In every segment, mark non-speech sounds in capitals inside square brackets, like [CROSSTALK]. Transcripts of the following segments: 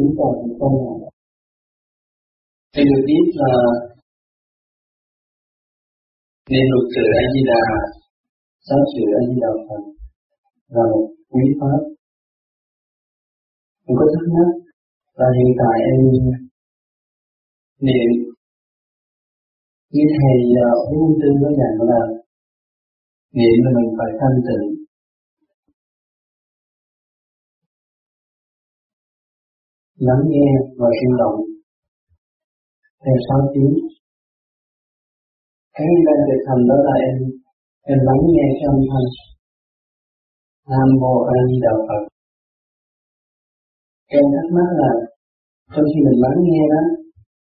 chúng ta cũng không làm. Thì được biết là nên luật sự a di đà sáu sự a di đà phật là một quý pháp. Không có thắc mắc và hiện tại em niệm như thầy ờ, uh, Tư có dặn là niệm là mình phải thanh tịnh lắng nghe và rung động. Theo sáu tiếng cái đang thực hành đó là em. Em lắng nghe cái âm thanh. Nam mô a di đà phật. Em thắc mắc là trong khi mình lắng nghe đó,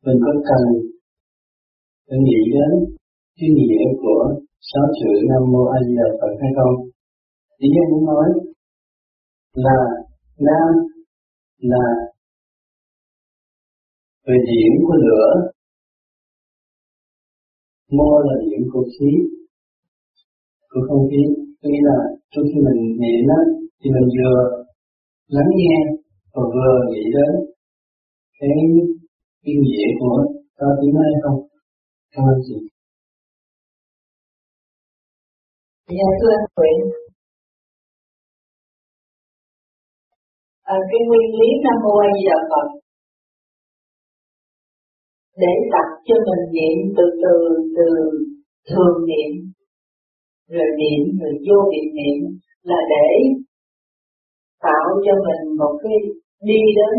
mình có cần phải nghĩ đến cái nghĩa của sáu chữ nam mô a di đà phật hay không? Ý em muốn nói là, nam là về điểm của lửa mô là điểm của khí của không khí. Có nghĩa là trong khi mình niệm á thì mình vừa lắng nghe và vừa nghĩ đến cái ý nghĩa của ta tiếng nói không. Cảm ơn chị. Dạ thưa anh Nguyễn. À, Cái nguyên lý Nam Mô A Di Đà Phật để tập cho mình niệm từ từ từ thường niệm, rồi niệm, rồi vô biệt niệm là để tạo cho mình một cái đi đến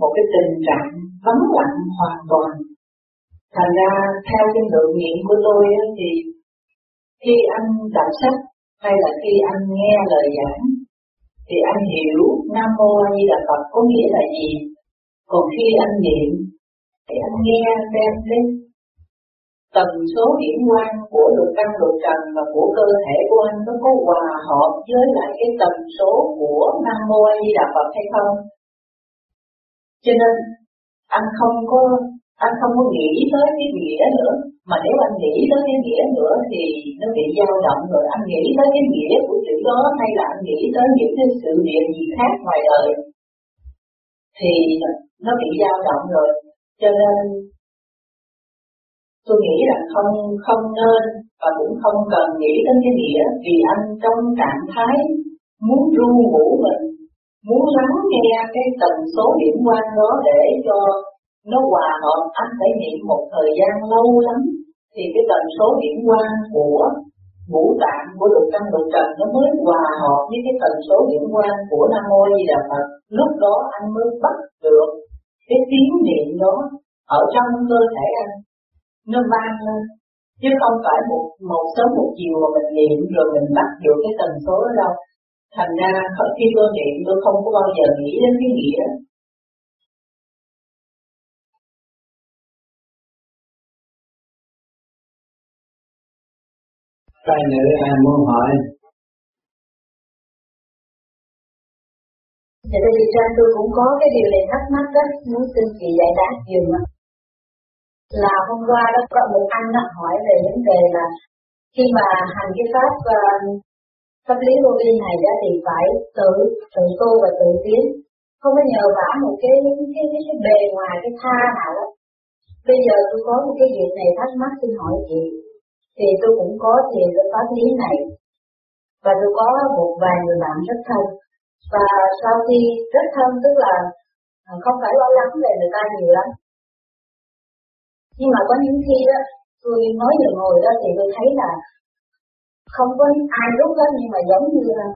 một cái tình trạng vắng lặng hoàn toàn. Thành ra theo cái lượng niệm của tôi thì khi anh đọc sách hay là khi anh nghe lời giảng, thì anh hiểu Nam Mô A Di Đà Phật có nghĩa là gì. Còn khi anh niệm thì anh nghe xem cái tần số điểm quan của lục căn lục trần và của cơ thể của anh nó có hòa hợp với lại cái tần số của Nam Mô A Di Đà Phật hay không? Cho nên, anh không có, anh không có nghĩ tới cái nghĩa nữa. Mà nếu anh nghĩ tới cái nghĩa nữa thì nó bị dao động rồi. Anh nghĩ tới cái nghĩa của chữ đó hay là anh nghĩ tới những cái sự việc gì khác ngoài đời thì nó bị dao động rồi cho nên, tôi nghĩ là không không nên và cũng không cần nghĩ đến cái nghĩa vì anh trong trạng thái muốn ru ngủ mình, muốn lắng nghe cái tần số điểm quan đó để cho nó hòa hợp. Anh phải niệm một thời gian lâu lắm thì cái tần số điểm quan của ngũ tạng của lục căn lục trần nó mới hòa hợp với cái tần số điểm quan của nam mô di đà phật. Lúc đó anh mới bắt được cái tiếng niệm đó ở trong cơ thể anh, nó vang lên. Chứ không phải một một sớm một chiều mà mình niệm rồi mình bắt được cái tần số đó đâu. Thành ra khi tôi niệm, tôi không có bao giờ nghĩ đến cái nghĩa. Cái nữ ai muốn hỏi Thì tại vì ra tôi cũng có cái điều này thắc mắc đó, muốn xin chị giải đáp dùm ạ. Là hôm qua đó có một anh đó hỏi về vấn đề là khi mà hành cái pháp uh, pháp lý vô vi này đó thì phải tự tự tu và tự tiến. Không có nhờ vả một cái cái cái, cái bề ngoài cái tha nào đó. Bây giờ tôi có một cái việc này thắc mắc xin hỏi chị. Thì tôi cũng có thiền cái pháp lý này. Và tôi có một vài người bạn rất thân và sau khi rất thân, tức là à, không phải lo lắng về người ta nhiều lắm. Nhưng mà có những khi đó, tôi nói vừa ngồi đó thì tôi thấy là không có ai lúc đó, nhưng mà giống như là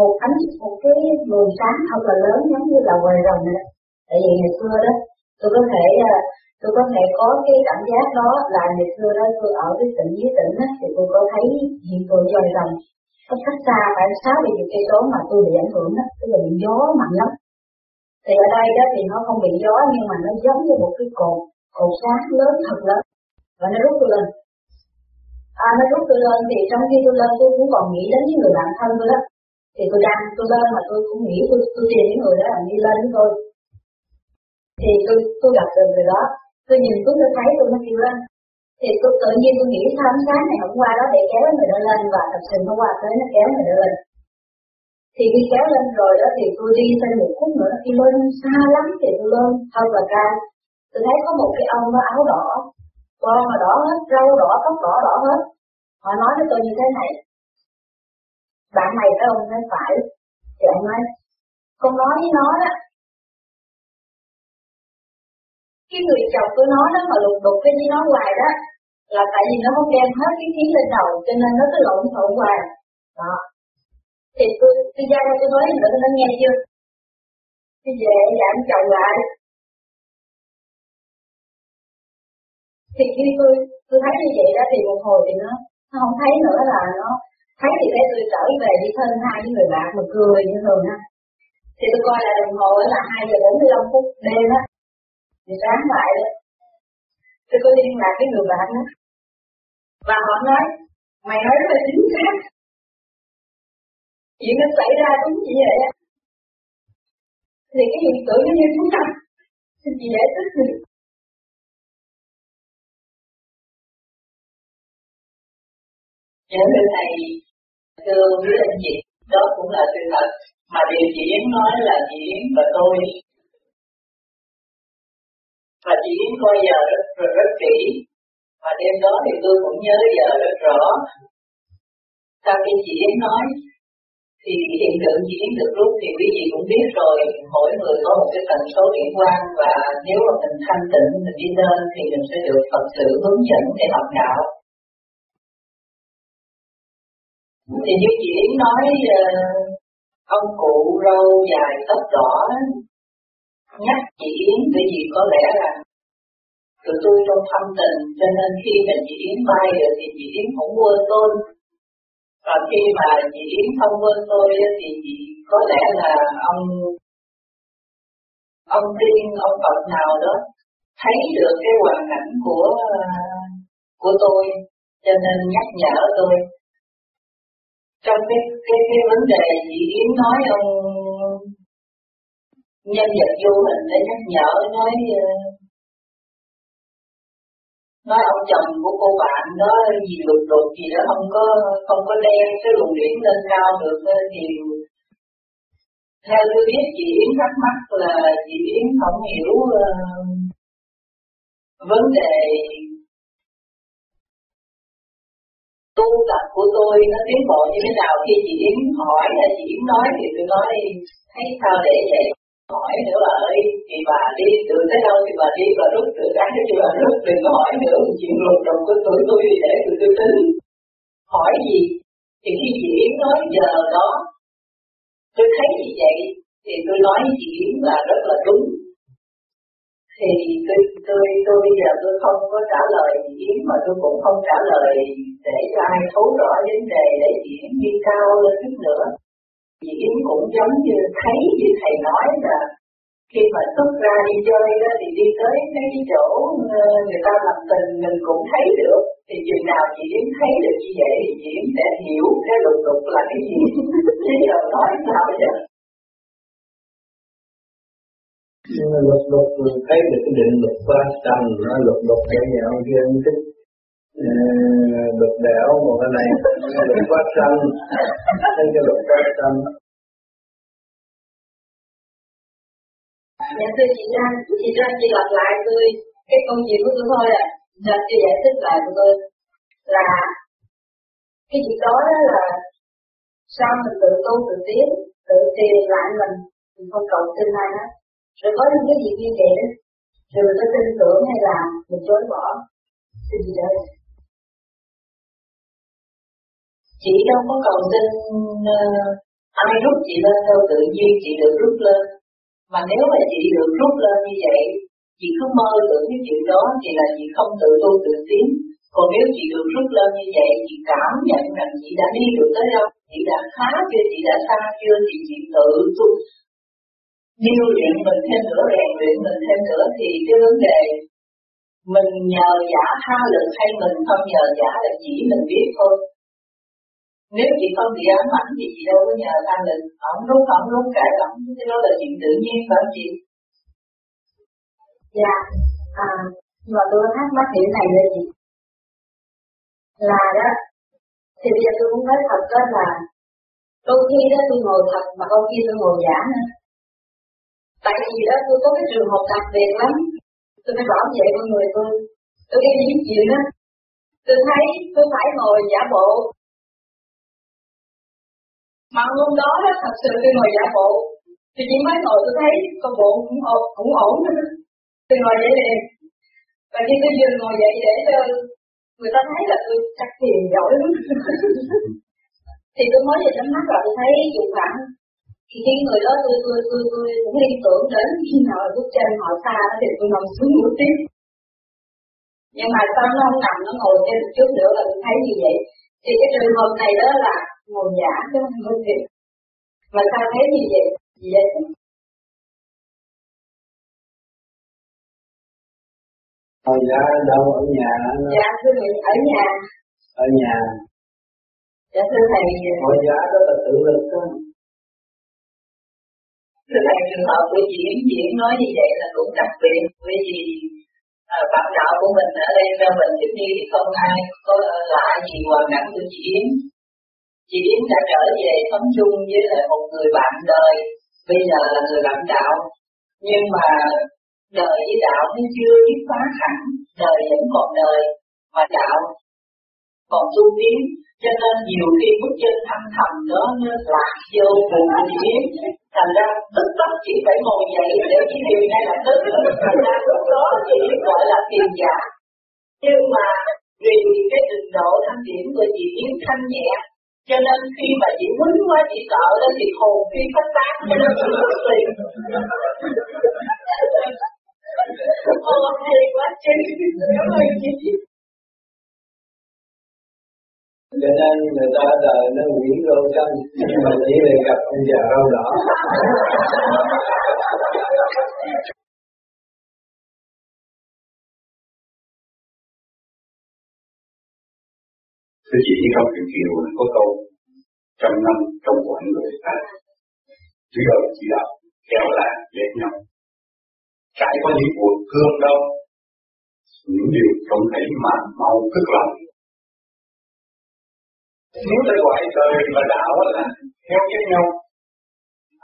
một ánh, một cái luồng sáng thật là lớn, giống như là ngoài rồng đó. Tại vì ngày xưa đó, tôi có thể à, tôi có thể có cái cảm giác đó là ngày xưa đó tôi ở cái tỉnh dưới tỉnh đó thì tôi có thấy hiện tượng dòi rồng nó cách xa phải sáu bảy chục cây số mà tôi bị ảnh hưởng đó, tức là bị gió mạnh lắm. Thì ở đây đó thì nó không bị gió nhưng mà nó giống như một cái cột cột sáng lớn thật lớn. Và nó rút tôi lên. À nó rút tôi lên thì trong khi tôi lên tôi cũng còn nghĩ đến những người bạn thân tôi đó. Thì tôi đang, tôi lên mà tôi cũng nghĩ, tôi tôi tìm những người đó là đi lên với tôi. Thì tôi tôi gặp được người đó. Tôi nhìn xuống tôi thấy tôi nó kêu lên thì tôi tự nhiên tôi nghĩ sao sáng này hôm qua đó để kéo người đó lên và thật sự hôm qua tới nó kéo người đó lên. Thì khi kéo lên rồi đó thì tôi đi thêm một khúc nữa, khi lên xa lắm thì tôi lên hơn và ra tôi thấy có một cái ông có áo đỏ con mà đỏ hết, râu đỏ, tóc đỏ đỏ hết. Họ nói với tôi như thế này, bạn này phải ông nói, phải. Thì ông nói, con nói với nó đó cái người chồng của nó đó mà lục đục cái với nó hoài đó, là tại vì nó không đem hết cái khí lên đầu, cho nên nó cứ lộn xộn hoài. Đó. Thì tôi tôi ra đây tôi nói nữa nó nghe chưa? Thì về giảm chồng lại. Thì khi tôi tôi thấy như vậy đó, thì một hồi thì nó nó không thấy nữa là nó thấy thì cái tôi trở về đi thân hai với người bạn mà cười như thường ha. Thì tôi coi là đồng hồ là hai giờ bốn mươi lăm phút đêm á thì sáng lại đó. Tôi có liên lạc với người bạn đó. Và họ nói mày nói rất là chính xác. Chuyện nó xảy ra đúng như vậy á. Thì cái hiện tượng nó như thế nào? Xin chị giải thích thì Nhớ từ này thưa quý anh chị, đó cũng là sự thật. Mà điều chị Yến nói là chị Yến và tôi và chị Yến coi giờ rất, rất, rất kỹ. Và đêm đó thì tôi cũng nhớ giờ rất rõ. Sau khi chị Yến nói thì hiện tượng chị Yến được rút thì quý vị cũng biết rồi. Mỗi người có một cái tần số điện quan và nếu mà mình thanh tịnh mình đi lên thì mình sẽ được Phật sự hướng dẫn để học đạo. Thì như chị Yến nói ờ, ông cụ râu dài tóc đỏ nhắc chị Yến bởi vì có lẽ là tụi tôi trong thâm tình, cho nên khi mà chị Yến bay rồi thì chị Yến cũng quên tôi. Và khi mà chị Yến không quên tôi thì chị có lẽ là ông ông tiên, ông Phật nào đó thấy được cái hoàn cảnh của của tôi, cho nên nhắc nhở tôi. Trong cái cái cái vấn đề chị Yến nói ông nhân vật vô hình để nhắc nhở nói ờ, nói ông chồng của cô bạn đó gì lục đục gì đó không có không có đem cái luồng điển lên cao được ờ, thì theo tôi biết chị Yến thắc mắc là chị Yến không hiểu uh, vấn đề tu tập của tôi nó tiến bộ như thế nào. Khi chị Yến hỏi là chị Yến nói thì tôi nói thấy sao để vậy? Hỏi nữa bà ơi thì bà đi, từ tới đâu thì bà đi, bà rút từ cái thì bà rút, đừng có hỏi nữa chuyện lục đồng của tuổi tôi thì để tụi tôi tính. Hỏi gì? Thì khi chị Yến nói, giờ đó, tôi thấy như vậy, thì tôi nói với chị Yến là rất là đúng. Thì tôi tôi tôi bây giờ tôi không có trả lời chị Yến, mà tôi cũng không trả lời để cho ai thấu rõ vấn đề để chị Yến đi cao lên chút nữa chị Yến cũng giống như thấy như thầy nói là khi mà xuất ra đi chơi đó thì đi tới cái chỗ ờ, người ta làm tình mình cũng thấy được. Thì chừng nào chị Yến thấy được như vậy thì chị Yến sẽ hiểu cái lục tục là cái gì. [LAUGHS] Chứ giờ nói sao vậy nhưng mà lục lục ừ, thấy được cái định luật ba tầng nó lục ờ, lục cái gì ông kia ông thích. Lục đẻo một cái này lục quá xanh thấy cái lục quá xanh Dạ thưa chị Trang, chị Trang chỉ lặp lại tôi cái câu chuyện của tôi thôi à. Dạ chị giải thích lại của tôi là cái chuyện đó, đó là sao mình tự tu tự tiến, tự tìm lại mình, mình không cầu tin ai hết. Rồi có những cái gì như vậy đó, rồi mình có tin tưởng hay là mình chối bỏ, xin chị đấy, chị đâu có cầu xin uh, ờ, ai rút chị lên đâu tự nhiên chị được rút lên mà nếu mà chị được rút lên như vậy, chị cứ mơ tưởng cái chuyện đó thì là chị không tự tu tự tiến. Còn nếu chị được rút lên như vậy, chị cảm nhận rằng chị đã đi được tới đâu, chị đã khá chưa, chị đã xa chưa, thì chị tự tu. Điều luyện mình thêm nữa, rèn luyện mình thêm nữa, thì cái vấn đề mình nhờ giả tha lực hay mình không nhờ giả là chỉ mình biết thôi nếu chị không bị ám ảnh thì chị đâu có nhờ thanh lực ổng lúc ổng lúc kể ổng cái đó là chuyện tự nhiên phải chị? Dạ. À nhưng mà tôi thắc mắc điểm này là chị. Là đó, thì bây giờ tôi cũng nói thật đó là, đôi khi đó tôi ngồi thật mà đôi khi tôi ngồi giả nữa. Tại vì đó, tôi có cái trường hợp đặc biệt lắm. Tôi phải bảo vệ con người tôi. Tôi đi những chuyện đó, tôi thấy tôi phải ngồi giả bộ mà hôm đó đó, thật sự tôi ngồi giả bộ, thì chỉ mới ngồi tôi thấy con bộ cũng ổn cũng ổn tôi ngồi vậy liền và khi tôi dừng ngồi dậy để cho người ta thấy là tôi chắc thiền giỏi lắm. [LAUGHS] Thì tôi mới về nhắm mắt là tôi thấy dụng phản thì cái người đó tôi tôi tôi tôi cũng liên tưởng đến khi nào bước chân họ xa thì tôi nằm xuống ngủ tiếp. Nhưng mà sao nó không nằm, nó ngồi thêm một chút nữa là tôi thấy như vậy. Thì cái trường hợp này đó là ngồi giả chứ không phải thiệt mà sao thấy như vậy? Vậy? Hồi dạ đâu ở nhà? Dạ thưa thầy ở nhà. Ở nhà. Dạ thưa thầy. Hồi dạ đó là tự lực đó Thưa thầy trường hợp của chị Yến, Yến nói như vậy là cũng đặc biệt bởi vì à, bạn đạo của mình ở đây ra mình Sydney thì không ai có lạ gì hoàn cảnh của chị Yến. Chị Yến đã trở về sống chung với lại một người bạn đời, bây giờ là người bạn đạo. Nhưng mà đời với đạo nó chưa dứt phá hẳn, đời vẫn còn đời, mà đạo còn tu tiến, cho nên nhiều khi bước chân thăng thầm đó nó lạc vô cùng chị Yến. Thành ra tức tốc chị phải ngồi dậy để chị điều ngay lập tức. Thành ra lúc đó chỉ gọi là tiền giả. Nhưng mà vì cái trình độ thanh điểm của chị Yến thanh nhẹ cho nên khi mà chị quýnh quá chị sợ đó thì hồn phi phách tán. Cho nên chị mất tiền Ô, hay quá chứ cảm ơn chị cho nên người ta đời nó nguyễn râu xanh nhưng mà chỉ để gặp ông già râu đỏ Thưa chị, trong chuyện kiều có câu trăm năm trong quản người ta chỉ rồi chỉ đạo kéo lại để nhau trải qua những cuộc thương đau những điều trông thấy mà mau tức lòng. Nếu ta gọi đời và đạo là theo với nhau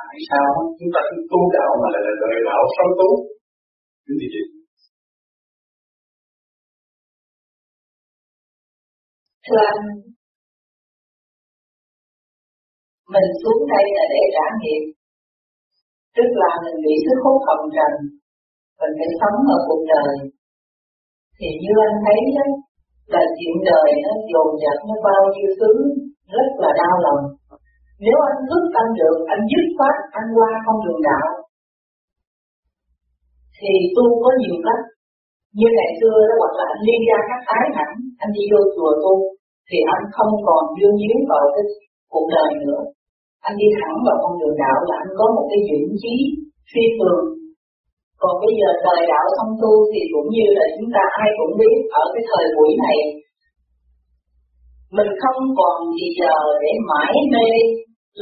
tại sao chúng ta cứ tu đạo mà lại là đời đạo sâu tu? Chúng gì thưa anh mình xuống đây là để trả nghiệp tức là mình bị sức hút hồng trần mình phải sống ở cuộc đời thì như anh thấy đó là chuyện đời nó dồn dập nó bao nhiêu thứ rất là đau lòng. Nếu anh thức tâm được, anh dứt khoát, anh qua con đường đạo, thì tu có nhiều cách. Như ngày xưa đó hoặc là anh liên ra các ái hẳn, anh đi vô chùa tu, thì anh không còn dương díu vào cái cuộc đời nữa. Anh đi thẳng vào con đường đạo là anh có một cái dũng chí phi thường còn bây giờ thời đạo song tu thì cũng như là chúng ta ai cũng biết, ở cái thời buổi này, mình không còn gì giờ để mãi mê,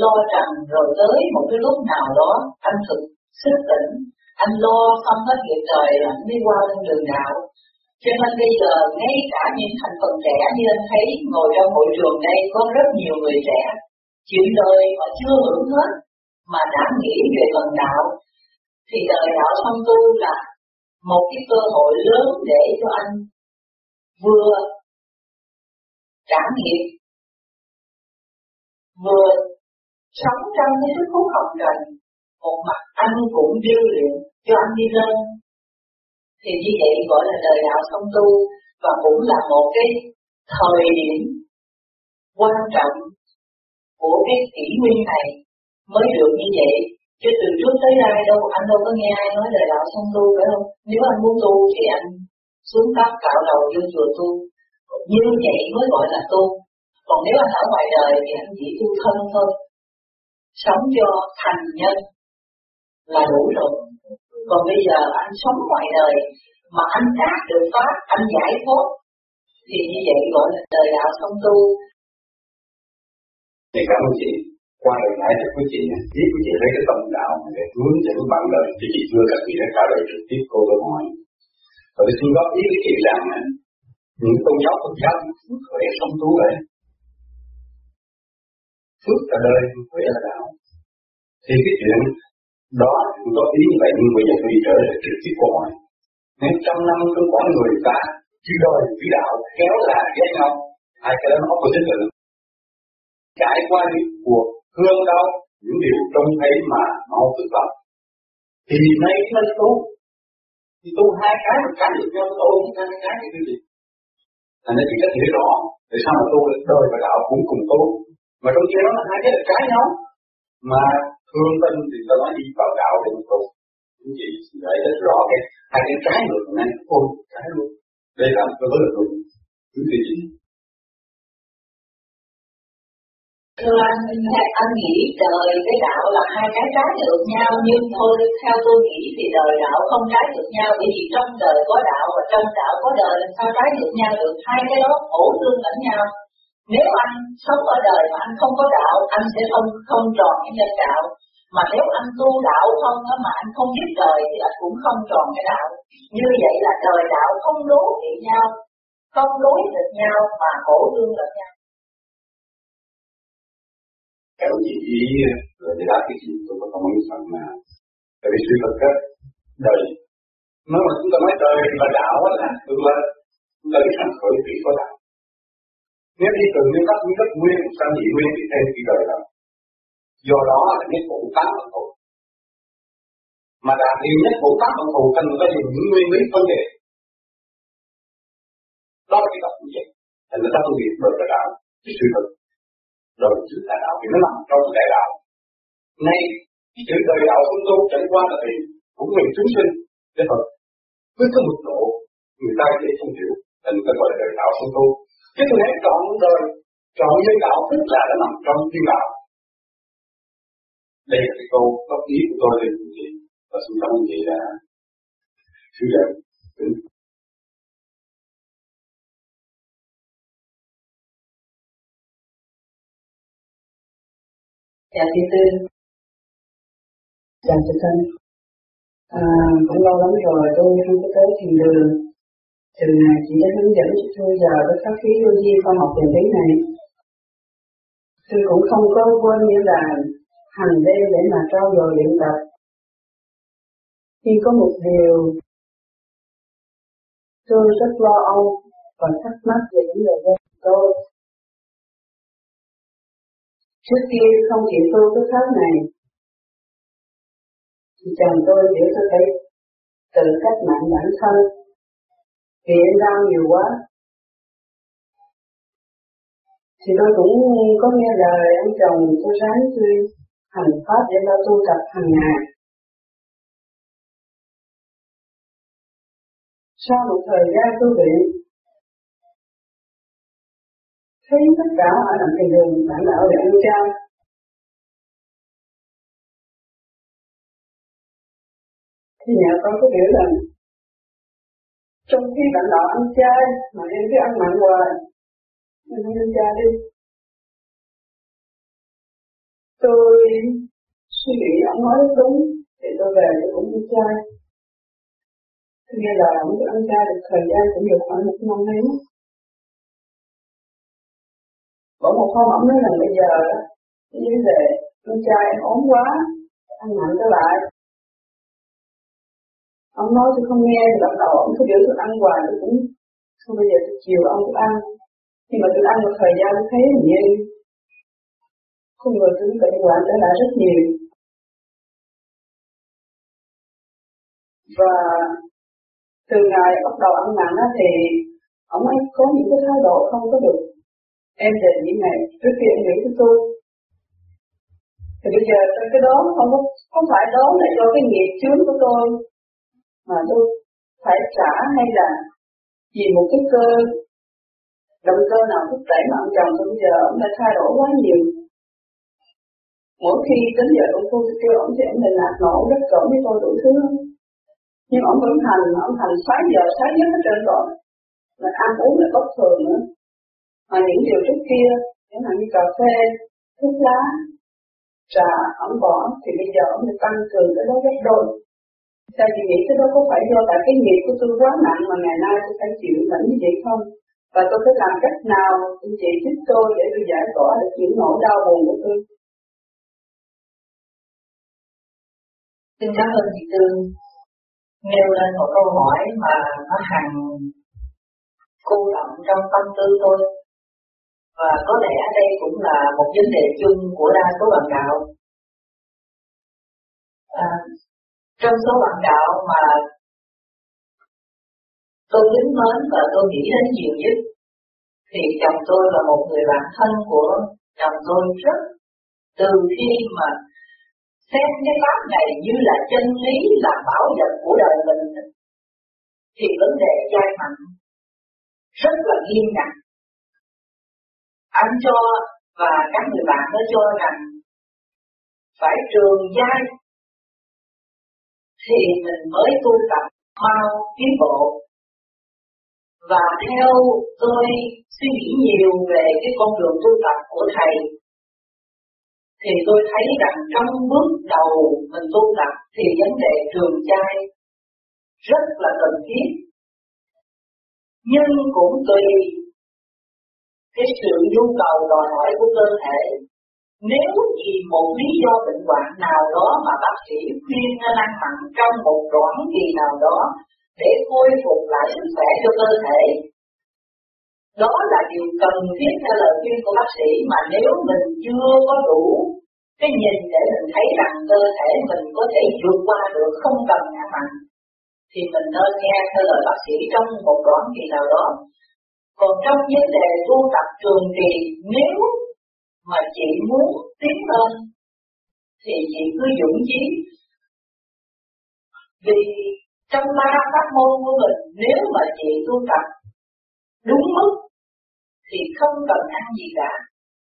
lo trần rồi tới một cái lúc nào đó anh thực sức tỉnh, anh lo xong hết việc đời là anh đi qua con đường đạo cho nên bây giờ ngay cả những thành phần trẻ như anh thấy ngồi trong hội trường đây, có rất nhiều người trẻ chuyện đời mà chưa hưởng hết, mà đã nghĩ về phần đạo. Thì đời đạo song tu là một cái cơ hội lớn để cho anh vừa trải nghiệm, vừa sống trong cái sức hút học trần. Một mặt anh cũng điêu luyện cho anh đi lên thì như vậy gọi là đời đạo song tu và cũng là một cái thời điểm quan trọng của cái kỷ nguyên này mới được như vậy. Chứ từ trước tới nay đâu, anh đâu có nghe ai nói đời đạo song tu phải không nếu anh muốn tu thì anh xuống cấp cạo đầu vô chùa tu. Như vậy mới gọi là tu. Còn nếu anh ở ngoài đời thì anh chỉ tu thân thôi. Sống cho thành nhân là đủ rồi còn bây giờ anh sống ngoài đời mà anh đạt được pháp, anh giải thoát, thì như vậy gọi là đời đạo sống tu. Thì cảm ơn chị, qua lời giải cho quý chị biết quý chị lấy cái tâm đạo để hướng dẫn bạn đời. Thì chị chưa gặp chị đã trả lời trực tiếp, cô câu hỏi và tôi xin góp ý với chị rằng những tôn giáo Phật giáo khỏe sống tu vậy phước cả đời mới là đạo. Thì cái chuyện đó tôi có ý như vậy nhưng bây giờ tôi đi trở lại trực tiếp câu hỏi nếu trăm năm trong con người ta chỉ đòi vĩ đạo kéo dài ghét nhau. Hai cái đó nó không có chất lượng trải qua những cuộc thương đau, những điều trông thấy mà mau tự tập thì nay mới tu, thì tu hai cái một cái được nhau tu hai cái thì cái gì thành ra chỉ có hiểu rõ. Tại sao mà tu được đời và đạo cũng cùng tu mà trong kia nó là hai cái là trái nhau. Mà hương tình thì ta nói đi vào đạo để mà tu những gì vậy là rõ cái hai cái trái ngược này ôi trái luôn. Đây là một cái vấn đề đúng. Những gì Thưa anh, anh nghĩ đời với đạo là hai cái trái ngược nhau nhưng thôi theo tôi nghĩ thì đời đạo không trái ngược nhau bởi vì trong đời có đạo và trong đạo có đời làm sao trái ngược nhau được? Hai cái đó bổ tương lẫn nhau nếu anh sống ở đời mà anh không có đạo, anh sẽ không không tròn cái nhân đạo. Mà nếu anh tu đạo không á mà anh không giúp đời thì anh cũng không tròn cái đạo. Như vậy là đời đạo không đối với nhau, không đối được nhau mà khổ tương lẫn nhau. Cái gì ý rồi để đạt cái gì tôi có không nghĩ rằng là tại vì sự thật á, đời. Nếu mà chúng ta nói đời và đạo là tương lai chúng ta khởi có đạo nếu đi từ nguyên tắc nguyên tắc nguyên sang nhị nguyên thì thêm cái đời đó do đó là cái phụ tác bằng thù mà đạt điều nhất phụ tác bằng thù cần phải dùng những nguyên lý phân đề đó là cái tập như vậy thành ra phân biệt bởi cái đạo, cái sự thật đời chữ đại đạo thì nó nằm trong đại đạo. Nay, cái chữ đời đạo không tu chẳng qua là vì cũng vì chúng sinh. Để Phật với cái mức độ người ta dễ không hiểu, nên người ta gọi là đời đạo không tu chứ tôi nói trọn đời trọn với đạo tức là nó nằm trong thiên đạo. Đây là cái câu góp ý của tôi lên quý vị và xin cảm ơn chị đã thư dẫn Dạ chị Tư. Dạ chị Thân à, Cũng lâu lắm rồi tôi không có tới thiền đường. Từ ngày chị đã hướng dẫn cho tôi giờ với các khí vô vi khoa học tiền lý này. Tôi cũng không có quên nghĩa là hành đêm để mà trao dồi luyện tập. Nhưng có một điều tôi rất lo âu và thắc mắc về những lời của tôi Trước kia không chịu tôi cái pháp này, thì chồng tôi để tôi phải tự cách mạng bản thân, hiện đang nhiều quá. Thì tôi cũng có nghe lời ông chồng tôi sáng tôi hành pháp để lo tu tập hàng ngày. Sau một thời gian tôi bị thấy tất cả ở đằng thầy đường, bạn đạo để ăn chay thì nhà con có hiểu rằng trong khi bạn đạo ăn chay, mà em cứ ăn mặn hoài. Em không ăn chay đi. Tôi suy nghĩ ông nói đúng thì tôi về tôi cũng ăn chay. Tôi nghe lời ông cứ ăn chay được thời gian cũng được khoảng một năm mấy có một hôm ông nói rằng bây giờ đó vấn về con trai em ốm quá, ăn mặn trở lại ông nói tôi không nghe thì bắt đầu ông cứ biểu tôi ăn hoài, tôi cũng không bây giờ tôi chiều ông cũng ăn. Nhưng mà tôi ăn một thời gian tôi thấy hình như con người tôi bệnh hoạn trở lại rất nhiều. Và từ ngày bắt đầu ăn mặn thì ông ấy có những cái thái độ không có được em đề những ngày trước khi em nghĩ với tôi. Thì bây giờ cái đó không có, không phải đó là do cái nghiệp chướng của tôi mà tôi phải trả hay là vì một cái cơ, động cơ nào thúc đẩy mà ông chồng tôi bây giờ ông đã thay đổi quá nhiều. Mỗi khi đến giờ ông phu tôi kêu ông thì ông định nạt nổ rất cỡ với tôi đủ thứ. Nhưng ông vẫn thành ông thành sáu giờ, sáu giấc hết trơn rồi. Mà ăn uống là bất thường nữa. Mà những điều trước kia, chẳng hạn như cà phê, thuốc lá, trà, ẩm bỏ thì bây giờ ông được tăng cường cái đó gấp đôi. Sao chị nghĩ cái đó có phải do tại cái nghiệp của tôi quá nặng mà ngày nay tôi phải chịu lãnh như vậy không? và tôi phải làm cách nào anh chị giúp tôi để tôi giải tỏa được những nỗi đau buồn của tôi? Xin cảm ơn chị Tư. Nêu lên một câu hỏi mà nó hằng cô động trong tâm tư tôi. Và có lẽ đây cũng là một vấn đề chung của đa số bạn đạo. À, trong số bạn đạo mà tôi kính mến và tôi nghĩ đến nhiều nhất, thì chồng tôi là một người bạn thân của chồng tôi rất từ khi mà xem cái pháp này như là chân lý, là bảo vật của đời mình, thì vấn đề giai mạnh rất là nghiêm ngặt. Anh cho và các người bạn nó cho rằng phải trường giai thì mình mới tu tập mau tiến bộ. Và theo tôi suy nghĩ nhiều về cái con đường tu tập của thầy, thì tôi thấy rằng trong bước đầu mình tu tập thì vấn đề trường trai rất là cần thiết. Nhưng cũng tùy cái sự nhu cầu đòi hỏi của cơ thể nếu vì một lý do bệnh hoạn nào đó mà bác sĩ khuyên nên ăn mặn trong một đoạn kỳ nào đó để khôi phục lại sức khỏe cho cơ thể, đó là điều cần thiết theo lời khuyên của bác sĩ. Mà nếu mình chưa có đủ cái nhìn để mình thấy rằng cơ thể mình có thể vượt qua được không cần ăn mặn thì mình nên nghe theo lời bác sĩ trong một đoạn kỳ nào đó. Còn trong vấn đề tu tập trường kỳ, nếu mà chị muốn tiến lên, thì chị cứ dũng chí. Vì trong ba pháp môn của mình, nếu mà chị tu tập đúng mức, thì không cần ăn gì cả.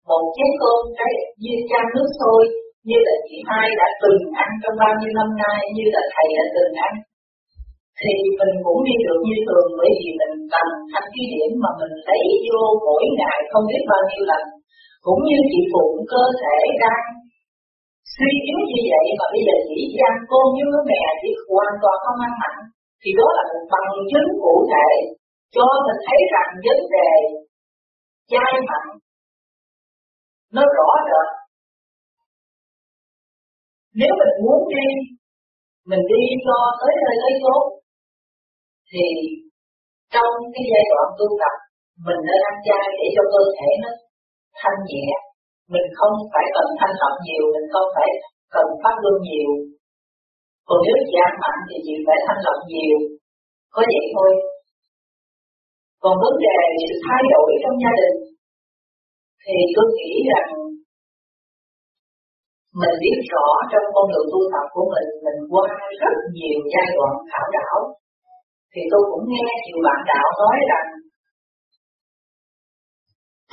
Một chén cơm cái như chan nước sôi, như là chị hai đã từng ăn trong bao nhiêu năm nay, như là thầy đã từng ăn, thì mình cũng đi được như thường, bởi vì mình bằng thanh khí điểm mà mình lấy vô mỗi ngày không biết bao nhiêu lần cũng như chị phụ cơ thể đang suy yếu như vậy mà bây giờ chỉ gian cô như mẹ chỉ hoàn toàn không ăn mặn, thì đó là một bằng chứng cụ thể cho mình thấy rằng vấn đề chai mặn nó rõ rệt. Nếu mình muốn đi, mình đi cho tới nơi tới chốn, thì trong cái giai đoạn tu tập, mình nên ăn chay để cho cơ thể nó thanh nhẹ. Mình không phải cần thanh lọc nhiều, mình không phải cần phát luân nhiều. Còn nếu giảm mạnh thì chị phải thanh lọc nhiều. Có vậy thôi. Còn vấn đề sự thay đổi trong gia đình, thì tôi nghĩ rằng mình biết rõ trong con đường tu tập của mình mình qua rất nhiều giai đoạn khảo đảo. Thì tôi cũng nghe nhiều bạn đạo nói rằng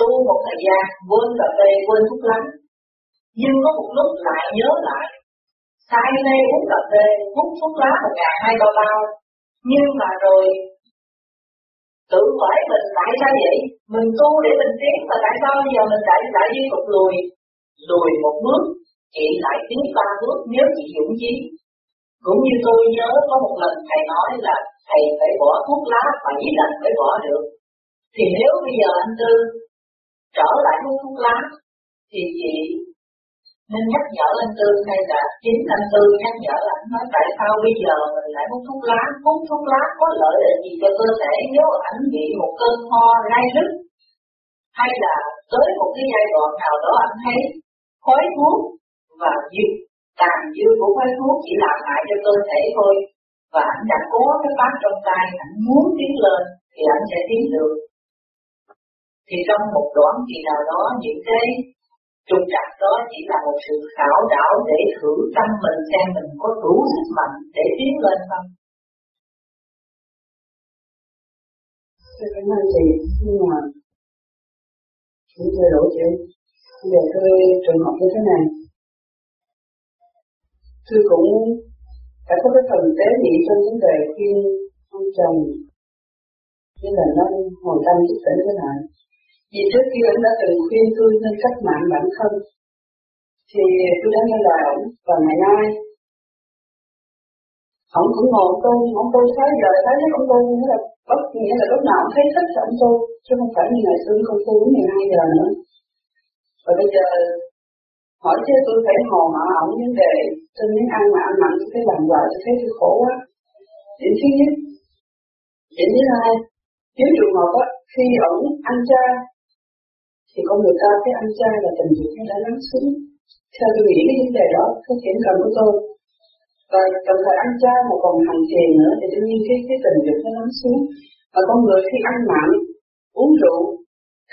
tu một thời gian, quên cà phê, quên thuốc lá. Nhưng có một lúc lại nhớ lại say mê uống cà phê, hút thuốc lá một ngày hai bao bao. Nhưng mà rồi, tự hỏi mình tại sao vậy? Mình tu để mình tiến mà tại sao giờ mình lại lại đi tục lùi? Lùi một bước chị lại tiến ba bước nếu chị dũng chí. Cũng như tôi nhớ có một lần thầy nói là thầy phải bỏ thuốc lá bảy lần mới bỏ được. Thì nếu bây giờ anh tư trở lại hút thuốc lá thì chị nên nhắc nhở anh Tư hay là chính anh Tư nhắc nhở là, nói tại sao bây giờ mình lại hút thuốc lá hút thuốc lá có lợi ích gì cho cơ thể, nếu ảnh bị một cơn ho gai rứt, hay là tới một cái giai đoạn nào đó anh thấy khói thuốc và dư tàn dư của khói thuốc chỉ làm hại cho cơ thể thôi, và anh đã có cái pháp trong tay anh muốn tiến lên thì anh sẽ tiến được thì trong một đoạn kỳ nào đó những cái trục trặc đó chỉ là một sự khảo đảo để thử tâm mình xem mình có đủ sức mạnh để tiến lên không Tôi cảm ơn chị, nhưng mà cũng thay đổi chị. Bây giờ tôi trường hợp như thế này. Tôi cũng phải có cái phần tế nhị trong vấn đề khi ông chồng như là nó hồi tâm chút tỉnh thế này vì trước kia ông đã từng khuyên tôi nên cách mạng bản thân, thì tôi đã nghe lời ông và ngày nay. Ông cũng ngồi tu ông tu thấy giờ thấy lúc ông tu, nghĩa là bất, nghĩa là lúc nào cũng thấy thích là ông tu, chứ không phải như ngày xưa không tu đến 12 giờ nữa. Và bây giờ, hỏi chứ tôi phải hò mà ổng vấn đề trên miếng ăn mà ăn mặn tôi thấy làm vợ tôi thấy tôi khổ quá. Điểm thứ nhất, điểm thứ hai, nếu trường hợp á, khi ổng ăn cha thì con người ta, cái ăn cha là tình dục nó đã lắng xuống. Theo tôi nghĩ cái vấn đề đó không kiểm cần của tôi. Và cần phải ăn chay một vòng hành thiền nữa, thì đương nhiên cái cái tình dục nó lắng xuống. Và con người khi ăn mặn, uống rượu,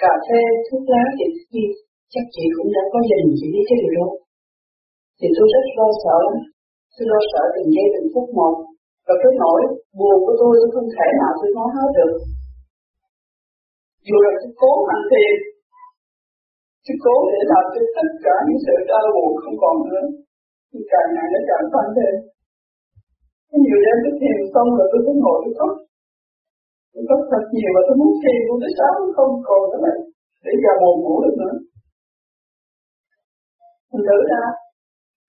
cà phê, thuốc lá thì khi chắc chị cũng đã có gia đình, chị biết cái điều đó. Thì tôi rất lo sợ lắm. Tôi lo sợ từng giây từng phút một. Và cái nỗi buồn của tôi tôi không thể nào tôi nói hết được. Dù là tôi cố ăn thiền tôi cố để làm cho tất cả những sự đau buồn không còn nữa. Thì càng ngày nó càng tăng lên. Có nhiều đêm tôi thiền xong rồi tôi cứ ngồi tôi khóc. Tôi khóc thật nhiều và tôi muốn thiền luôn tới sáng không còn nữa này để giờ buồn ngủ được nữa. Mình thử ra,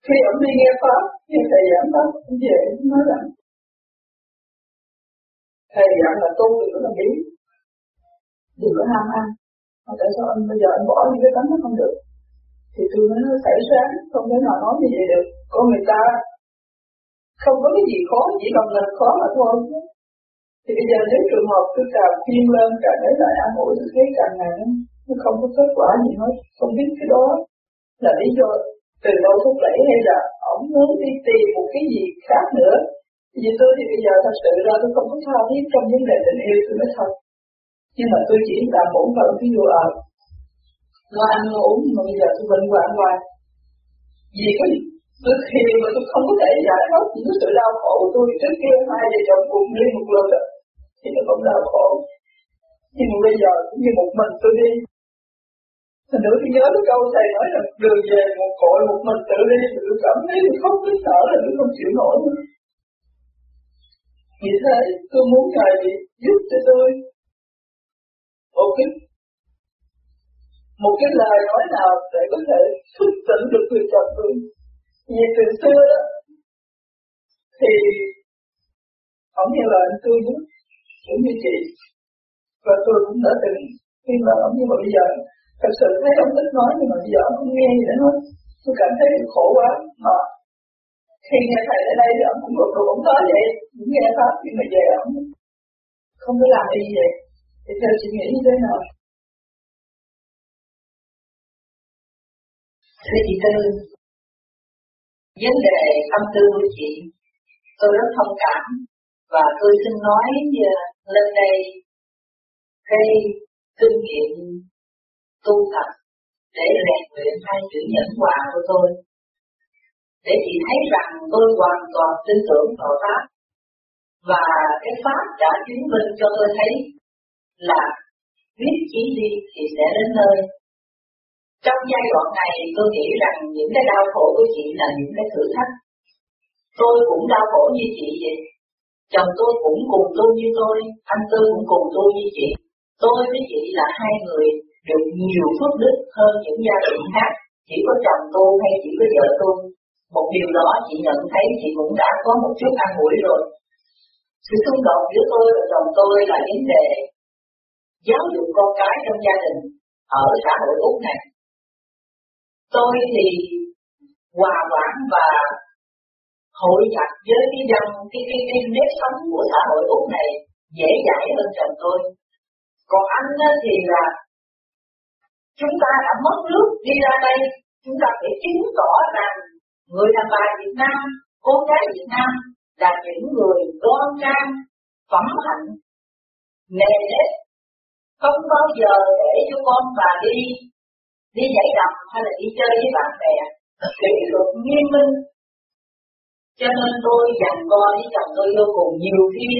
khi ông đi nghe pháp, nghe thầy giảng pháp, ông về nói rằng, thầy giảng là tu đừng có làm biến đừng có ham ăn tại sao anh bây giờ anh bỏ những cái tánh nó không được. Thì tôi nói nó phải sáng không thể nào nói như vậy được. Có người ta không có cái gì khó, chỉ bằng là khó mà thôi. Thì bây giờ nếu trường hợp tôi càng phiên lên, càng lấy lại ăn ủi tôi thấy càng ngày nó không có kết quả gì hết, không biết cái đó là lý do từ đâu thúc đẩy hay là ổng muốn đi tìm một cái gì khác nữa. Vì tôi thì bây giờ thật sự ra tôi không có tha thiết trong vấn đề tình yêu, tôi nói thật nhưng mà tôi chỉ là bổn phận ví dụ là lo ăn lo uống, mà bây giờ tôi bệnh hoạn hoài vì cái tôi thiền mà tôi không có thể giải thoát những cái sự đau khổ của tôi trước kia hai vợ chồng cùng đi một lần đó, thì nó không đau khổ. Nhưng mà bây giờ cũng như một mình tôi đi. Thành nữa tôi nhớ cái câu thầy nói là đường về một cội, một mình tự đi, thì tôi cảm thấy tôi khóc tôi sợ là tôi không chịu nổi. Nữa. Vì thế, tôi muốn Ngài giúp cho tôi một cái một cái lời nói nào để có thể thức tỉnh được người chồng tôi. Vì từ xưa đó thì ông như là anh tôi cũng cũng như chị. Và tôi cũng đã từng khi mà ông như mà bây giờ thật sự thấy ông thích nói, nhưng mà bây giờ ông không nghe gì nữa hết tôi cảm thấy khổ quá, mà khi nghe thầy ở đây thì ông cũng gục đầu ông nói vậy, cũng nghe pháp, nhưng mà về ông không có làm gì vậy thì theo chị nghĩ như thế nào thưa chị Tư vấn đề tâm tư của chị, tôi rất thông cảm và tôi xin nói lên đây cái kinh nghiệm tu tập để rèn luyện hai chữ nhẫn hòa của tôi. Để chị thấy rằng tôi hoàn toàn tin tưởng vào Pháp và cái Pháp đã chứng minh cho tôi thấy là biết chỉ đi thì sẽ đến nơi. Trong giai đoạn này tôi nghĩ rằng những cái đau khổ của chị là những cái thử thách. Tôi cũng đau khổ như chị vậy. Chồng tôi cũng cùng tu như tôi, anh tôi cũng cùng tu như chị. Tôi với chị là hai người được nhiều phước đức hơn những gia đình khác chỉ có chồng tu hay chỉ có vợ tu một điều đó chị nhận thấy chị cũng đã có một chút an ủi rồi sự xung đột giữa tôi và chồng tôi là vấn đề giáo dục con cái trong gia đình ở xã hội úc này. Tôi thì hòa quản và hội nhập với cái dân, cái cái cái nếp sống của xã hội úc này dễ dãi hơn chồng tôi. Còn anh thì là chúng ta đã mất nước đi ra đây, chúng ta phải chứng tỏ rằng người đàn bà Việt Nam cô gái Việt Nam là những người đoan trang, phẩm hạnh nề nếp không bao giờ để cho con bà đi đi nhảy đầm hay là đi chơi với bạn bè. Kỷ luật nghiêm minh. Cho nên tôi dặn con với chồng tôi vô cùng nhiều khi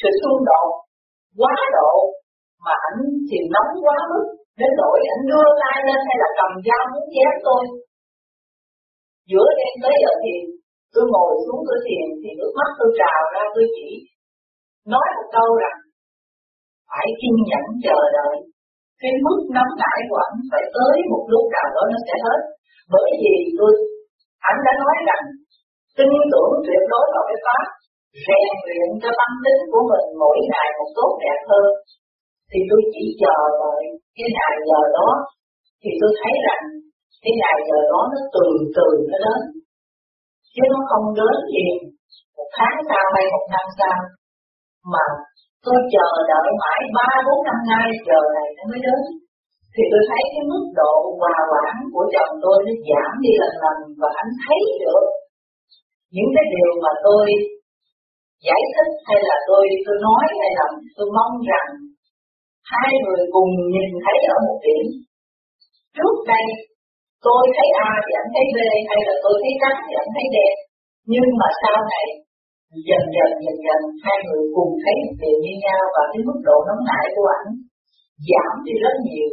sự xung đột quá độ mà ảnh thì nóng quá mức, đến nỗi ảnh đưa tay lên hay là cầm dao muốn chém tôi. Giữa đêm tới giờ thì tôi ngồi xuống tôi thiền thì nước mắt tôi trào ra, tôi chỉ nói một câu rằng phải kiên nhẫn chờ đợi. Cái mức nóng nảy của ảnh phải tới một lúc nào đó nó sẽ hết. Bởi vì tôi, ảnh đã nói rằng, tin tưởng tuyệt đối vào cái pháp, rèn luyện cho tâm tính của mình mỗi ngày một tốt đẹp hơn. Thì tôi chỉ chờ đợi cái ngày giờ đó. Thì tôi thấy rằng, cái ngày giờ đó nó từ từ nó đến. Chứ nó không đến liền. Một tháng sau hay một năm sau, mà tôi chờ đợi mãi ba, bốn, năm nay chờ này nó mới đến. Thì tôi thấy cái mức độ hòa quản của chồng tôi nó giảm đi lần lần và anh thấy được những cái điều mà tôi giải thích hay là tôi tôi nói hay là tôi mong rằng hai người cùng nhìn thấy ở một điểm. Trước đây, tôi thấy A thì anh thấy B, hay là tôi thấy trắng thì anh thấy đẹp nhưng mà sau này dần dần dần dần, hai người cùng thấy một như nhau và cái mức độ nóng nảy của ảnh giảm đi rất nhiều.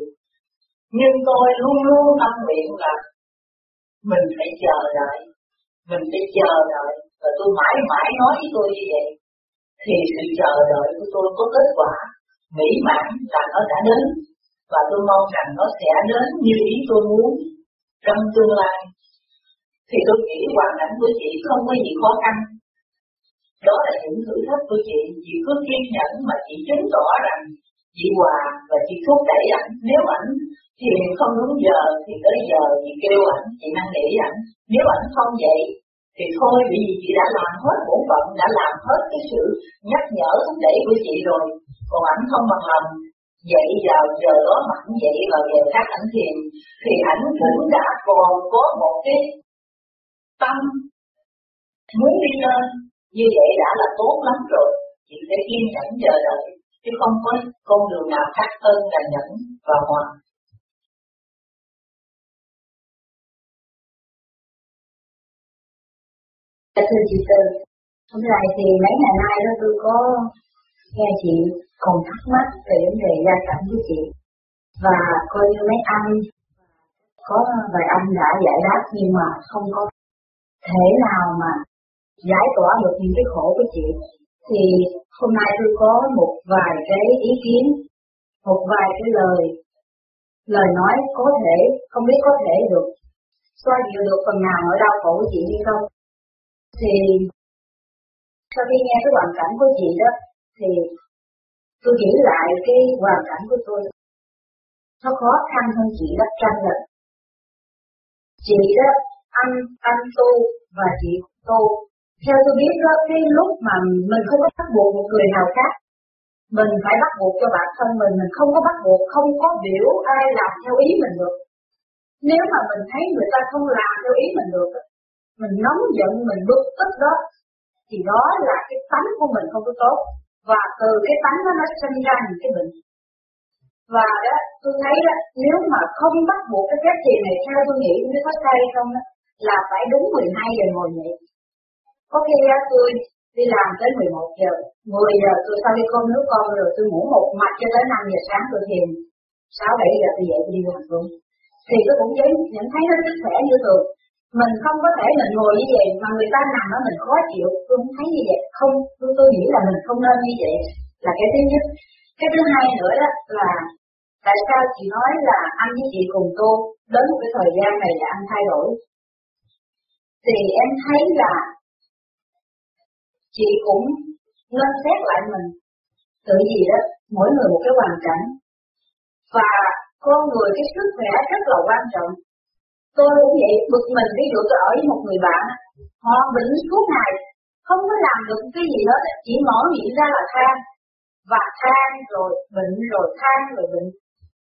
Nhưng tôi luôn luôn tâm nguyện là mình phải chờ đợi, mình phải chờ đợi và tôi mãi mãi nói với tôi như vậy. Thì sự chờ đợi của tôi có kết quả mỹ mãn là nó đã đến và tôi mong rằng nó sẽ đến như ý tôi muốn trong tương lai. Thì tôi nghĩ hoàn cảnh của chị không có gì khó khăn đó là những thử thách của chị. Chị cứ kiên nhẫn mà chị chứng tỏ rằng chị hòa và chị thúc đẩy ảnh. Nếu ảnh thì không đúng giờ thì tới giờ chị kêu ảnh, chị năn nỉ ảnh. Nếu ảnh không vậy thì thôi vì chị đã làm hết bổn phận, đã làm hết cái sự nhắc nhở, thúc đẩy của chị rồi. Còn ảnh không bằng lòng dậy vào giờ đó mà ảnh dậy vào giờ khác ảnh thiền, thì ảnh cũng đã còn có một cái tâm muốn đi lên như vậy đã là tốt lắm rồi. Chị phải kiên nhẫn chờ đợi chứ không có con đường nào khác hơn là nhẫn và hòa Dạ, thưa chị Tư, hôm nay thì mấy ngày nay đó tôi có nghe chị còn thắc mắc về vấn đề gia cảnh của chị. Và coi như mấy anh có vài anh đã giải đáp nhưng mà không có thể nào mà giải tỏa được những cái khổ của chị. Thì hôm nay tôi có một vài cái ý kiến, một vài cái lời lời nói có thể, không biết có thể được xoa dịu được phần nào nỗi đau khổ của chị hay không. Thì sau khi nghe cái hoàn cảnh của chị đó, thì tôi nghĩ lại cái hoàn cảnh của tôi. Nó khó khăn hơn chị gấp trăm lần chị đó, anh anh tu và chị tu theo tôi biết đó, cái lúc mà mình không có bắt buộc một người nào khác, mình phải bắt buộc cho bản thân mình. Mình không có bắt buộc, không có biểu ai làm theo ý mình được. Nếu mà mình thấy người ta không làm theo ý mình được mình nóng giận, mình bực tức đó, thì đó là cái tánh của mình không có tốt. Và từ cái tánh đó nó sinh ra những cái bệnh. Và đó, tôi thấy đó, nếu mà không bắt buộc cái phép thiền này, theo tôi nghĩ nó có sai không đó, là phải đúng 12 giờ ngồi dậy có khi á tôi đi làm tới 11 giờ 10 giờ tôi sau đi cơm nước con rồi tôi ngủ một mạch cho tới 5 giờ sáng tôi thiền. 6 7 giờ tôi dậy tôi đi làm luôn. Thì tôi cũng thấy nhận thấy nó sức khỏe như thường. Mình không có thể mình ngồi như vậy mà người ta nằm ở mình khó chịu. Tôi không thấy như vậy. Không tôi, tôi nghĩ là mình không nên như vậy là cái thứ nhất. Cái thứ hai nữa đó là tại sao chị nói là anh với chị cùng tu đến một cái thời gian này là anh thay đổi? Thì em thấy là chị cũng nên xét lại mình. Tự gì đó mỗi người một cái hoàn cảnh. Và con người cái sức khỏe rất là quan trọng. Tôi cũng vậy, bực mình ví dụ tôi ở với một người bạn họ bệnh suốt ngày, không có làm được cái gì hết chỉ mở miệng ra là than. Và than rồi bệnh rồi than rồi bệnh.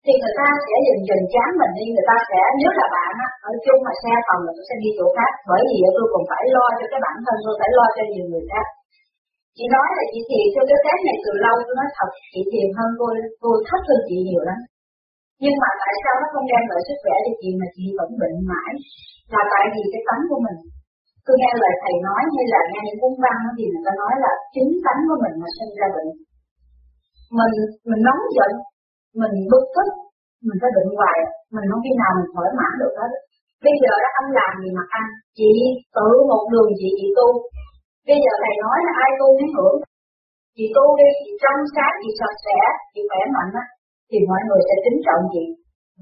Thì người ta sẽ dần dần chán mình đi, người ta sẽ, nếu là bạn á, ở chung mà xe phòng là tôi sẽ đi chỗ khác, bởi vì tôi còn phải lo cho cái bản thân, tôi phải lo cho nhiều người khác chị nói là chị thiền cho cái cái này từ lâu tôi nói thật, chị thiền hơn tôi tôi thấp hơn chị nhiều lắm. Nhưng mà tại sao nó không đem lại sức khỏe cho chị mà chị vẫn bệnh mãi? Là tại vì cái tánh của mình. Tôi nghe lời thầy nói hay là nghe những cuốn văn thì người ta nói là chính tánh của mình mà sinh ra bệnh. Mình mình nóng giận, mình bực tức, mình phải bệnh hoài, mình không khi nào mình thoải mãn được hết. Bây giờ đó anh làm gì mà ăn? Chị tự một đường chị chị tu bây giờ thầy nói là ai tu mới hưởng chị tu đi chị trong sáng chị sạch sẽ chị khỏe mạnh á, thì mọi người sẽ kính trọng chị.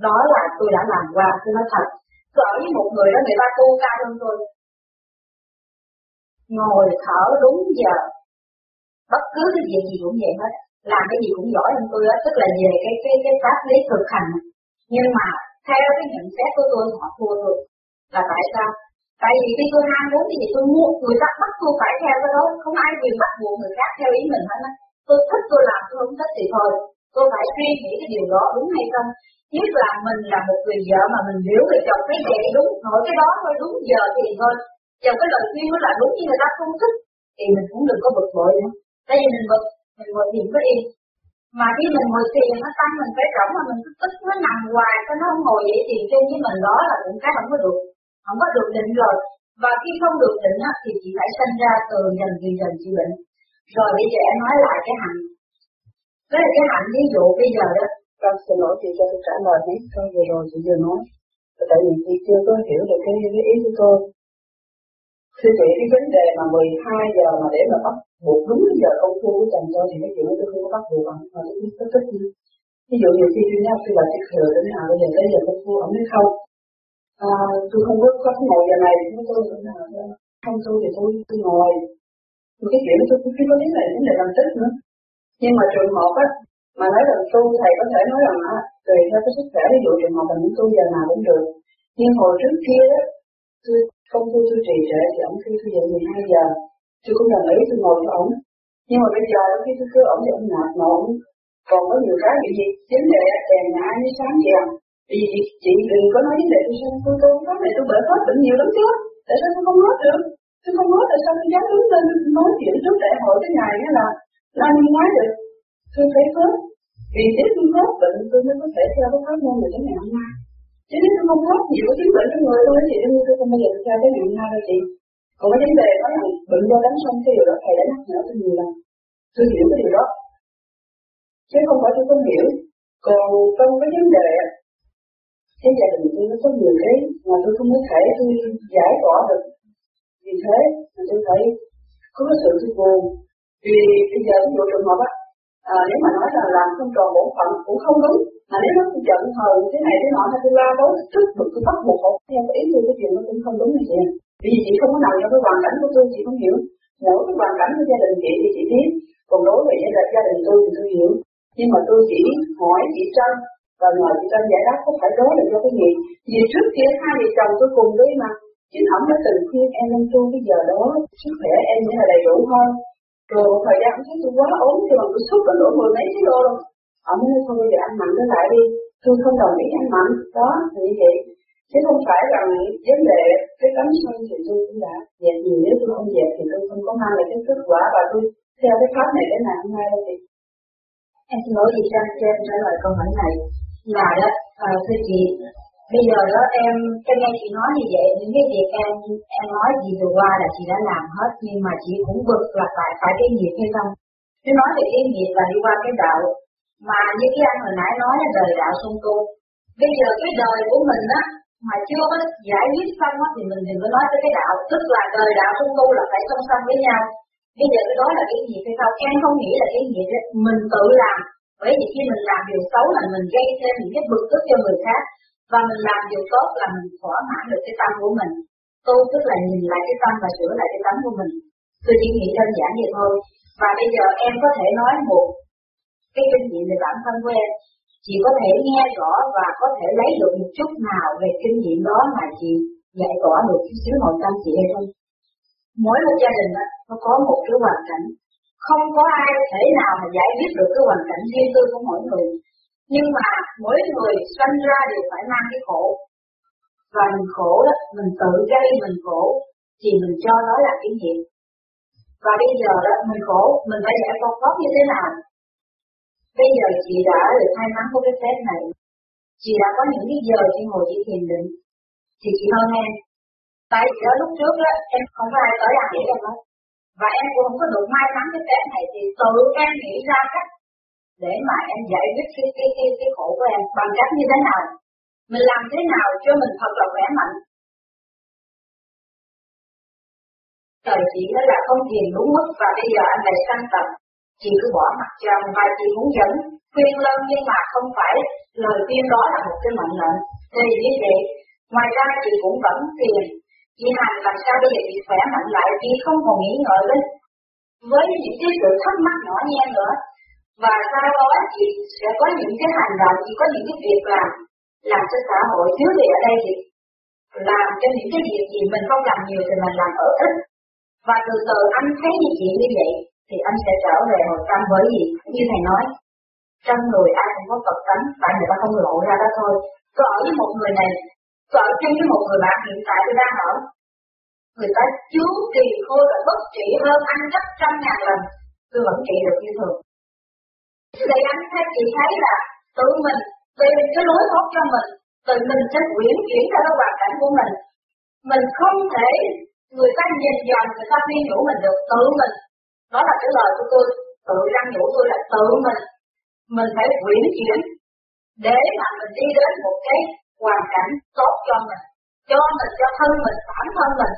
Đó là tôi đã làm qua, tôi nói thật. Tôi ở với một người đó, người ta tu cao hơn tôi. Ngồi thở đúng giờ. Bất cứ cái việc gì cũng vậy hết. Làm cái gì cũng giỏi hơn tôi đó tức là về cái cái cái pháp lý thực hành. Nhưng mà theo cái nhận xét của tôi, họ thua tôi là tại sao? Tại vì khi tôi ham muốn cái gì tôi muốn người ta bắt tôi phải theo cái đó. Không ai quyền bắt buộc người khác theo ý mình hết á. Tôi thích tôi làm, tôi không thích thì thôi. Tôi phải suy nghĩ cái điều đó đúng hay không? Nhất là mình là một người vợ mà mình hiểu người chồng cái gì đúng nội cái đó thôi, đúng giờ thì thôi. Chồng cái lời khuyên nó là đúng như người ta không thích, thì mình cũng đừng có bực bội nữa. Tại vì mình bực, mình ngồi thiền có yên. Mà khi mình ngồi thiền, nó tăng mình phải rỗng mà mình cứ tức, nó nằm hoài nó không ngồi vậy thiền chung với mình đó là cũng cái không có được không có được định rồi. Và khi không được định á, thì chị phải sinh ra từ dần dần dần chị bệnh. Rồi bây giờ em nói lại cái hạnh. Cái là cái hạnh ví dụ bây giờ đó. Con xin lỗi chị cho tôi trả lời hết câu vừa rồi chị vừa nói. Tại vì chị chưa có hiểu được cái, cái ý của tôi. Thưa chị cái vấn đề mà 12 giờ mà để mà bắt buộc đúng giờ công phu của chồng tôi thì cái chuyện đó tôi không có bắt buộc mà tôi biết có thích. Ví dụ nhiều khi tôi nhắc tôi là thích thừa đến nào bây giờ tới giờ công phu ổng nói không à, tôi không có có ngồi giờ này chúng tôi không tôi thì tôi tôi ngồi. Một cái chuyện tôi cũng chưa có biết này vấn đề làm tích nữa. Nhưng mà trường hợp á mà nói rằng tu thầy có thể nói rằng á tùy theo cái sức khỏe ví dụ trường hợp là những tu giờ nào cũng được. Nhưng hồi trước kia á tôi không tu tôi trì trệ thì ông kêu tôi dậy 12 giờ. Tôi cũng đồng ý tôi ngồi với ông nhưng mà bây giờ khi tôi kêu ông thì ông nạt nộ còn có nhiều cái bị gì? Vấn đề đèn nhà như sáng vàng vì chị, đừng có nói vấn đề tôi tôi tôi nói này tôi bởi hết bệnh nhiều lắm chứ. Tại sao tôi không nói được? Tôi không nói tại sao tôi dám đứng lên nói chuyện trước đại hội cái ngày đó là là anh nói được. Tôi thấy hết, vì nếu tôi hết bệnh tôi mới có thể theo cái pháp môn này cái ngày hôm nay. Chứ nếu tôi không hết nhiều cái chứng bệnh trong người tôi thì tôi không bao giờ theo cái ngày hôm nay đâu chị. Còn cái vấn đề đó là bệnh do đánh xong cái điều đó thầy đã nhắc nhở tôi nhiều lần. Tôi hiểu cái điều đó. Chứ không phải tôi không hiểu. Còn trong cái vấn đề cái gia đình tôi nó có nhiều cái mà tôi không có thể tôi giải tỏa được. Vì thế mà tôi phải có cái sự tôi buồn vì bây giờ ví dụ trường hợp á à, nếu mà nói là làm không tròn bổn phận cũng không đúng mà nếu nó giận hờn thế này thế nọ hay tôi la đối tức bực tôi bắt buộc họ theo cái ý tôi cái chuyện nó cũng không đúng như chị vì chị không có nằm trong cái hoàn cảnh của tôi chị không hiểu. Mỗi cái hoàn cảnh của gia đình chị thì chị biết còn đối với gia đình gia đình tôi thì tôi hiểu. Nhưng mà tôi chỉ hỏi chị Trân và nhờ chị Trân giải đáp có phải đó là do cái gì. Vì trước kia hai vợ chồng tôi cùng với mà, chính ổng đã từng khuyên em nên tu cái giờ đó, sức khỏe em sẽ là đầy đủ hơn. Rồi một thời gian ông thấy tôi quá ốm thì mà tôi sốt có nỗi mười mấy kg rồi luôn. Ông nói, thôi bây giờ ăn mặn trở lại đi, tôi không đồng ý ăn mặn. Đó thì như vậy. Chứ không phải rằng vấn đề cái tấm sân thì tôi cũng đã dẹp nhiều, nếu tôi không dẹp thì tôi không có mang lại cái kết quả và tôi theo cái pháp này để làm hôm nay đâu em xin lỗi vì Trang cho em trả lời câu hỏi này là đó à, thưa chị bây giờ đó em em nghe chị nói như vậy những cái việc em em nói gì vừa qua là chị đã làm hết nhưng mà chị cũng bực là phải phải cái nghiệp hay không? Chứ nói về cái nghiệp là đi qua cái đạo mà như cái anh hồi nãy nói là đời đạo sung tu. Bây giờ cái đời của mình á mà chưa có giải quyết xong á thì mình đừng có nói tới cái đạo. Tức là đời đạo sung tu là phải song song với nhau. Bây giờ cái đó là cái nghiệp hay không? Em không nghĩ là cái nghiệp đó. Mình tự làm bởi vì khi mình làm điều xấu là mình gây thêm những cái bực tức cho người khác. Và mình làm điều tốt là mình thỏa mãn được cái tâm của mình. Tu tức là nhìn lại cái tâm và sửa lại cái tấm của mình. Tôi chỉ nghĩ đơn giản vậy thôi. Và bây giờ em có thể nói một cái kinh nghiệm về bản thân của em. Chị có thể nghe rõ và có thể lấy được một chút nào về kinh nghiệm đó mà chị giải tỏa được chút xíu nội tâm chị hay không? Mỗi một gia đình đó, nó có một cái hoàn cảnh không có ai thể nào mà giải quyết được cái hoàn cảnh riêng tư của mỗi người. Nhưng mà mỗi người sinh ra đều phải mang cái khổ. Và mình khổ đó, mình tự gây mình khổ, thì mình cho nó là cái nghiệp và bây giờ đó, mình khổ, mình phải giải phóng pháp như thế nào? Bây giờ chị đã được may mắn của cái phép này. Chị đã có những cái giờ chị ngồi chị thiền định. Thì chị hơn em tại vì đó lúc trước đó, em không có ai tới ai để em hết và em cũng không có đủ may mắn cái trẻ này thì tự em nghĩ ra cách để mà em giải quyết cái cái cái cái khổ của em bằng cách như thế nào. Mình làm thế nào cho mình thật là khỏe mạnh. Trời chị đó là không thiền đúng mức và bây giờ anh lại sang tập chị cứ bỏ mặt chồng và chị muốn dẫn, khuyên lên nhưng mà không phải lời khuyên đó là một cái mệnh lệnh. Thì như vậy, ngoài ra chị cũng vẫn thiền chị hành làm sao bây giờ chị khỏe mạnh lại chị không còn nghĩ ngợi đến với những cái sự thắc mắc nhỏ nhen nữa, và sau đó chị sẽ có những cái hành động chị có những cái việc làm làm cho xã hội thiếu gì ở đây thì làm cho những cái việc gì mình không làm nhiều thì mình làm ở ít. Và từ từ anh thấy như chị như vậy, thì anh sẽ trở về hồi tâm bởi vì như thầy nói, trong người ai cũng có Phật tánh, tại người ta không lộ ra đó thôi. Còn ở với một người này có ở chung với một người bạn hiện tại tôi đang ở. Người ta chứa kỳ khôi và bất trị hơn anh gấp trăm ngàn lần. Tôi vẫn trị được như thường. Vậy anh thấy chị thấy là tự mình tìm cái lối thoát cho mình, tự mình sẽ quyển chuyển theo cái hoàn cảnh của mình. Mình không thể, người ta nhìn dần người ta khuyên nhủ mình được, tự mình. Đó là cái lời của tôi. Tự răng nhủ tôi là tự mình. Mình phải quyển chuyển để mà mình đi đến một cái hoàn cảnh tốt cho mình cho mình cho thân mình bản thân mình.